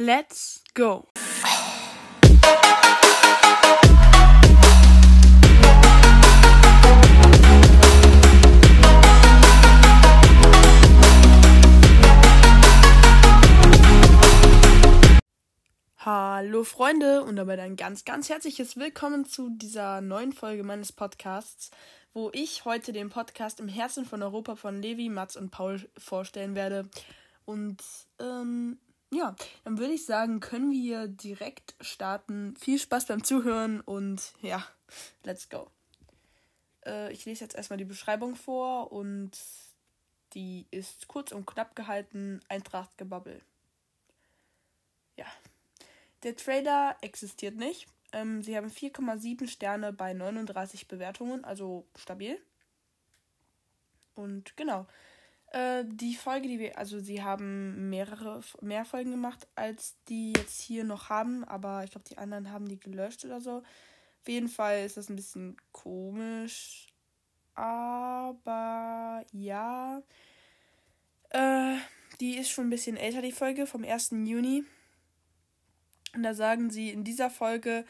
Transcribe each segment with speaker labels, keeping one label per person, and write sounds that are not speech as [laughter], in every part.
Speaker 1: Let's go! Hallo Freunde und damit ein ganz, ganz herzliches Willkommen zu dieser neuen Folge meines Podcasts, wo ich heute den Podcast im Herzen von Europa von Levi, Mats und Paul vorstellen werde. Und ähm, ja, dann würde ich sagen, können wir direkt starten. Viel Spaß beim Zuhören und ja, let's go. Äh, ich lese jetzt erstmal die Beschreibung vor und die ist kurz und knapp gehalten. Eintracht Gebabbel. Ja. Der Trailer existiert nicht. Ähm, sie haben 4,7 Sterne bei 39 Bewertungen, also stabil. Und genau. Äh, die Folge, die wir, also sie haben mehrere, mehr Folgen gemacht, als die jetzt hier noch haben, aber ich glaube, die anderen haben die gelöscht oder so. Auf jeden Fall ist das ein bisschen komisch. Aber ja. Äh, die ist schon ein bisschen älter, die Folge, vom 1. Juni. Und da sagen sie, in dieser Folge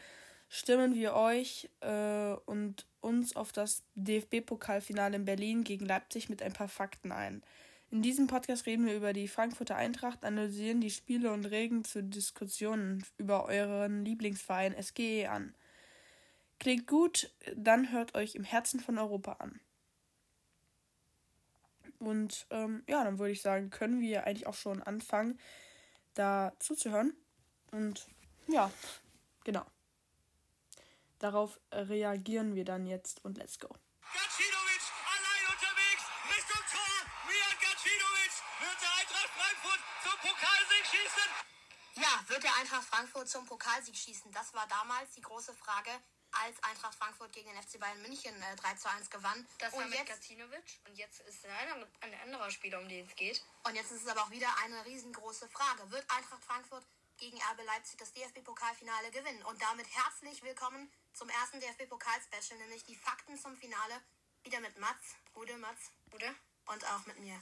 Speaker 1: stimmen wir euch äh, und uns auf das DFB-Pokalfinale in Berlin gegen Leipzig mit ein paar Fakten ein. In diesem Podcast reden wir über die Frankfurter Eintracht, analysieren die Spiele und regen zu Diskussionen über euren Lieblingsverein SGE an. Klingt gut, dann hört euch im Herzen von Europa an. Und ähm, ja, dann würde ich sagen, können wir eigentlich auch schon anfangen, da zuzuhören. Und ja, genau. Darauf reagieren wir dann jetzt und let's go.
Speaker 2: Gacinovic allein unterwegs Richtung Tor. Mian Gacinovic wird der Eintracht Frankfurt zum Pokalsieg schießen.
Speaker 3: Ja, wird der Eintracht Frankfurt zum Pokalsieg schießen? Das war damals die große Frage, als Eintracht Frankfurt gegen den FC Bayern München äh, 3 zu 1 gewann.
Speaker 4: Das war
Speaker 3: und,
Speaker 4: mit
Speaker 3: jetzt,
Speaker 4: Gacinovic und jetzt ist ein anderer, ein anderer Spieler, um den es geht.
Speaker 3: und jetzt ist es aber auch wieder eine riesengroße Frage. Wird Eintracht Frankfurt gegen RB Leipzig das DFB-Pokalfinale gewinnen? Und damit herzlich willkommen zum ersten DFB-Pokal-Special, nämlich die Fakten zum Finale. Wieder mit Mats, Bude Mats,
Speaker 4: Oder?
Speaker 3: und auch mit mir,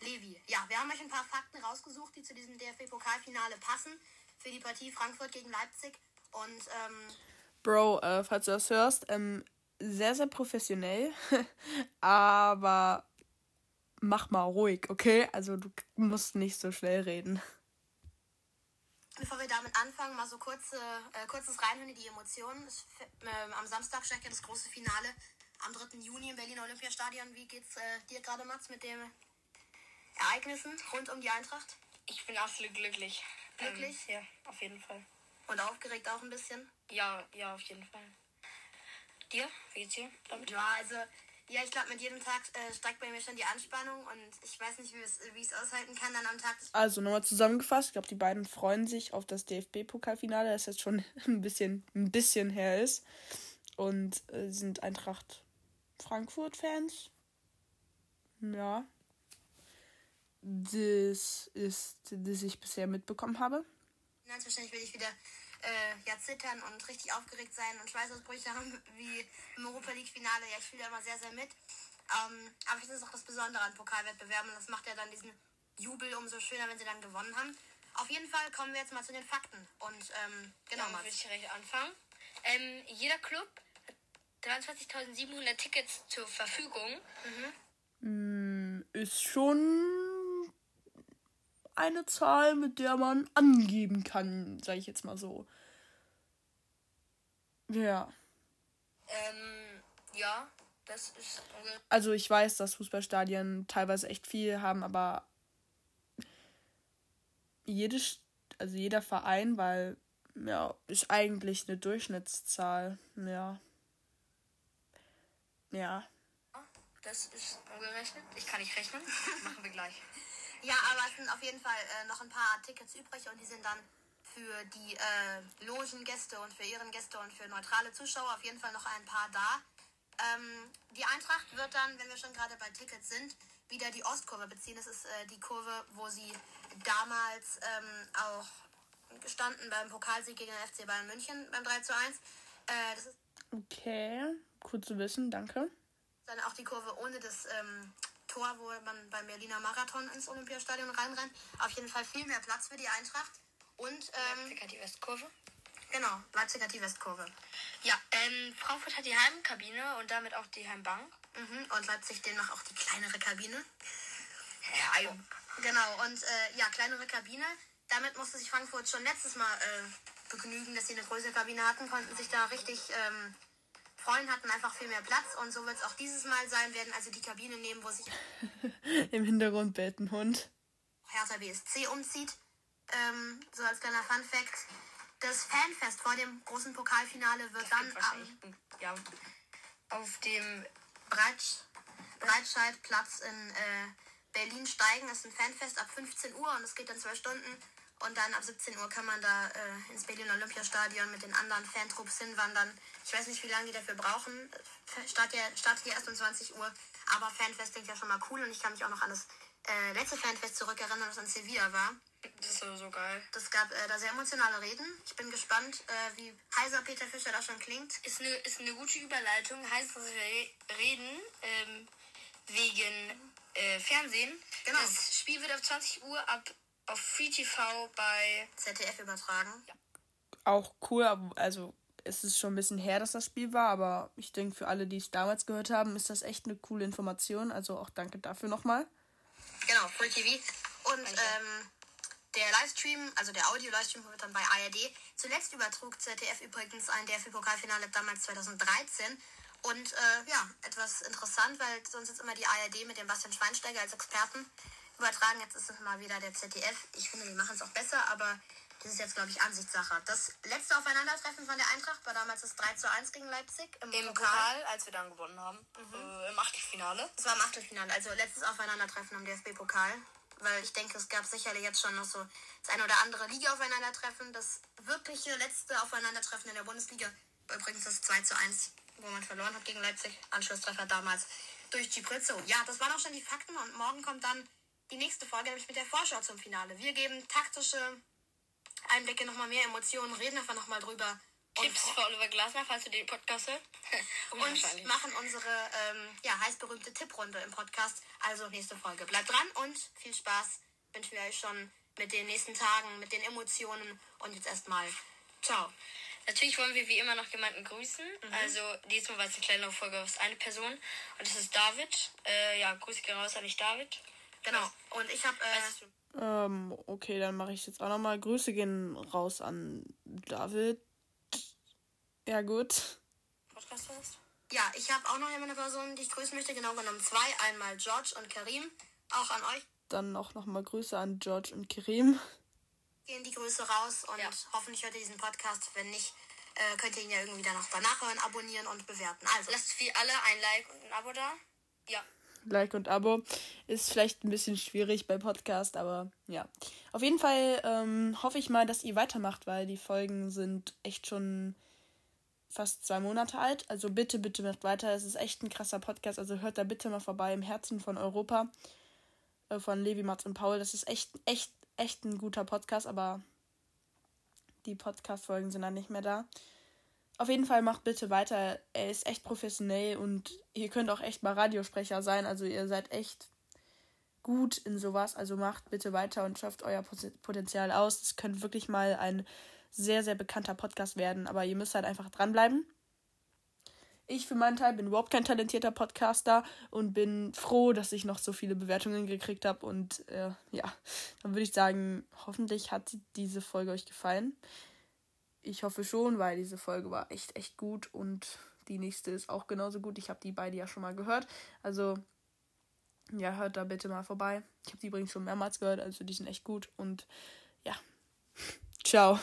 Speaker 3: Levi. Ja, wir haben euch ein paar Fakten rausgesucht, die zu diesem DFB-Pokalfinale passen. Für die Partie Frankfurt gegen Leipzig. Und ähm,
Speaker 1: Bro, äh, falls du das hörst, ähm, sehr, sehr professionell, [laughs] aber mach mal ruhig, okay? Also du musst nicht so schnell reden.
Speaker 3: Bevor wir damit anfangen, mal so kurze, äh, kurzes Reinhören in die Emotionen. Es, ähm, am Samstag steigt ja das große Finale am 3. Juni im Berliner Olympiastadion. Wie geht's äh, dir gerade, Mats, mit den Ereignissen rund um die Eintracht?
Speaker 4: Ich bin absolut glücklich.
Speaker 3: Glücklich?
Speaker 4: Ähm, ja, auf jeden Fall.
Speaker 3: Und aufgeregt auch ein bisschen?
Speaker 4: Ja, ja, auf jeden Fall. Dir? Wie geht's dir damit?
Speaker 3: Ja, also, ja, ich glaube, mit jedem Tag äh, steigt bei mir schon die Anspannung und ich weiß nicht, wie es- wie ich es aushalten kann, dann am Tag des
Speaker 1: Also nochmal zusammengefasst, ich glaube, die beiden freuen sich auf das DFB-Pokalfinale, das jetzt schon [laughs] ein bisschen, ein bisschen her ist. Und äh, sind Eintracht Frankfurt-Fans. Ja. Das ist, das ich bisher mitbekommen habe.
Speaker 3: Wahrscheinlich will ich wieder äh, ja, zittern und richtig aufgeregt sein und Schweißausbrüche haben wie im Europa League Finale. Ja, ich spiele da immer sehr, sehr mit. Ähm, aber das ist auch das Besondere an Pokalwettbewerben. und Das macht ja dann diesen Jubel umso schöner, wenn sie dann gewonnen haben. Auf jeden Fall kommen wir jetzt mal zu den Fakten. Und ähm, genau,
Speaker 4: Dann würde ich direkt anfangen. Ähm, jeder Club hat 23.700 Tickets zur Verfügung.
Speaker 1: Mm, Ist schon eine Zahl, mit der man angeben kann, sage ich jetzt mal so. Ja.
Speaker 4: Ähm, ja, das ist
Speaker 1: Also ich weiß, dass Fußballstadien teilweise echt viel haben, aber jedes, also jeder Verein, weil ja, ist eigentlich eine Durchschnittszahl. Ja. Ja.
Speaker 4: das ist umgerechnet. Ich kann nicht rechnen. Machen wir gleich.
Speaker 3: Ja, aber es sind auf jeden Fall äh, noch ein paar Tickets übrig und die sind dann für die äh, Logengäste und für Ehrengäste und für neutrale Zuschauer auf jeden Fall noch ein paar da. Ähm, die Eintracht wird dann, wenn wir schon gerade bei Tickets sind, wieder die Ostkurve beziehen. Das ist äh, die Kurve, wo sie damals ähm, auch gestanden beim Pokalsieg gegen den FC Bayern München beim 3 zu 1. Äh,
Speaker 1: Okay. Gut zu wissen, danke.
Speaker 3: dann auch die Kurve ohne das ähm, Tor, wo man beim Berliner Marathon ins Olympiastadion reinrennt. Auf jeden Fall viel mehr Platz für die Eintracht. Und, ähm,
Speaker 4: Leipzig hat die Westkurve.
Speaker 3: genau, Leipzig hat die Westkurve.
Speaker 4: Ja, ähm, Frankfurt hat die Heimkabine und damit auch die Heimbank.
Speaker 3: Mhm. Und Leipzig demnach auch die kleinere Kabine.
Speaker 4: Ja,
Speaker 3: Genau, und äh, ja, kleinere Kabine. Damit musste sich Frankfurt schon letztes Mal äh, begnügen, dass sie eine größere Kabine hatten, konnten sich da richtig ähm, freuen, hatten einfach viel mehr Platz. Und so wird es auch dieses Mal sein, werden also die Kabine nehmen, wo sich [laughs]
Speaker 1: Im Hintergrund bellt ein Hund.
Speaker 3: Hertha BSC umzieht. Ähm, so als kleiner Fun Fact. Das Fanfest vor dem großen Pokalfinale wird dann am.
Speaker 4: Ja, auf dem
Speaker 3: Breitsch Breitscheidplatz in äh, Berlin steigen. Das ist ein Fanfest ab 15 Uhr und es geht dann zwei Stunden. Und dann ab 17 Uhr kann man da äh, ins Berlin Olympiastadion mit den anderen Fantrupps hinwandern. Ich weiß nicht, wie lange die dafür brauchen. Start ja, startet ja erst um 20 Uhr. Aber Fanfest klingt ja schon mal cool und ich kann mich auch noch an das äh, letzte Fanfest zurückerinnern, das in Sevilla war.
Speaker 4: Das ist so geil.
Speaker 3: Das gab äh, da sehr emotionale Reden. Ich bin gespannt, äh, wie heiser Peter Fischer da schon klingt.
Speaker 4: Ist eine, ist eine gute Überleitung. Wir re- reden ähm, wegen äh, Fernsehen.
Speaker 3: Genau.
Speaker 4: Das Spiel wird auf 20 Uhr ab auf Free TV bei
Speaker 3: ZDF übertragen.
Speaker 1: Auch cool, aber- also es ist schon ein bisschen her, dass das Spiel war, aber ich denke, für alle, die es damals gehört haben, ist das echt eine coole Information. Also auch danke dafür nochmal.
Speaker 3: Genau, Full TV. Und ähm, der Livestream, also der Audio-Livestream wird dann bei ARD. Zuletzt übertrug ZDF übrigens ein DFB-Pokalfinale damals 2013. Und äh, ja, etwas interessant, weil sonst ist immer die ARD mit dem Bastian Schweinsteiger als Experten übertragen. Jetzt ist es mal wieder der ZDF. Ich finde, die machen es auch besser, aber das ist jetzt, glaube ich, Ansichtssache. Das letzte Aufeinandertreffen von der Eintracht war damals das 3 zu 1 gegen Leipzig im,
Speaker 4: im
Speaker 3: Pokal.
Speaker 4: Pokal, als wir dann gewonnen haben. Äh, Im Achtelfinale.
Speaker 3: Das war im Achtelfinale, also letztes Aufeinandertreffen im DFB-Pokal. Weil ich denke, es gab sicherlich jetzt schon noch so das ein oder andere Liga-Aufeinandertreffen. Das wirkliche letzte Aufeinandertreffen in der Bundesliga war übrigens das 2 zu 1, wo man verloren hat gegen Leipzig. Anschlusstreffer damals durch Giprizzo. Ja, das waren auch schon die Fakten und morgen kommt dann die nächste Folge, nämlich mit der Vorschau zum Finale. Wir geben taktische Einblicke, nochmal mehr Emotionen, reden einfach nochmal drüber.
Speaker 4: Tipps für Oliver Glasner, falls du den Podcast hörst. [laughs]
Speaker 3: und machen unsere ähm, ja, heißberühmte Tipprunde im Podcast. Also nächste Folge. Bleibt dran und viel Spaß wünschen wir euch schon mit den nächsten Tagen, mit den Emotionen und jetzt erstmal ciao.
Speaker 4: Natürlich wollen wir wie immer noch jemanden grüßen. Also diesmal war es eine kleine Folge aus eine Person. Und das ist David. Äh, ja, Grüße gehen raus an dich, David.
Speaker 3: Genau. Und ich habe äh,
Speaker 1: Ähm, okay, dann mache ich jetzt auch nochmal. Grüße gehen raus an David. Ja, gut.
Speaker 4: Podcast hörst?
Speaker 3: ja, ich habe auch noch eine Person, die ich grüßen möchte. Genau genommen zwei. Einmal George und Karim. Auch an euch
Speaker 1: Dann auch nochmal Grüße an George und Kirim.
Speaker 3: gehen die Grüße raus und
Speaker 4: Ja.
Speaker 3: hoffentlich hört ihr diesen Podcast. Wenn nicht, äh, könnt ihr ihn ja irgendwie dann noch danach hören, abonnieren und bewerten. Also,
Speaker 4: Lasst für alle ein Like und ein Abo da. Ja.
Speaker 1: Like und Abo. Ist vielleicht ein bisschen schwierig bei Podcast, aber ja. Auf jeden Fall ähm, hoffe ich mal, dass ihr weitermacht, weil die Folgen sind echt schon fast zwei Monate alt. Also bitte, bitte macht weiter. Es ist echt ein krasser Podcast. Also hört da bitte mal vorbei im Herzen von Europa. Äh, von Levi, Mats und Paul. Das ist echt, echt, echt ein guter Podcast, aber die Podcast-Folgen sind dann nicht mehr da. Auf jeden Fall macht bitte weiter. Er ist echt professionell und ihr könnt auch echt mal Radiosprecher sein. Also ihr seid echt gut in sowas. Also macht bitte weiter und schafft euer Poten- Potenzial aus. Es könnte wirklich mal ein sehr, sehr bekannter Podcast werden. Aber ihr müsst halt einfach dranbleiben. Ich für meinen Teil bin überhaupt kein talentierter Podcaster und bin froh, dass ich noch so viele Bewertungen gekriegt habe. Und äh, ja, dann würde ich sagen, hoffentlich hat diese Folge euch gefallen. Ich hoffe schon, weil diese Folge war echt, echt gut und die nächste ist auch genauso gut. Ich habe die beide ja schon mal gehört. Also, ja, hört da bitte mal vorbei. Ich habe die übrigens schon mehrmals gehört, also die sind echt gut und ja. [laughs] Ciao.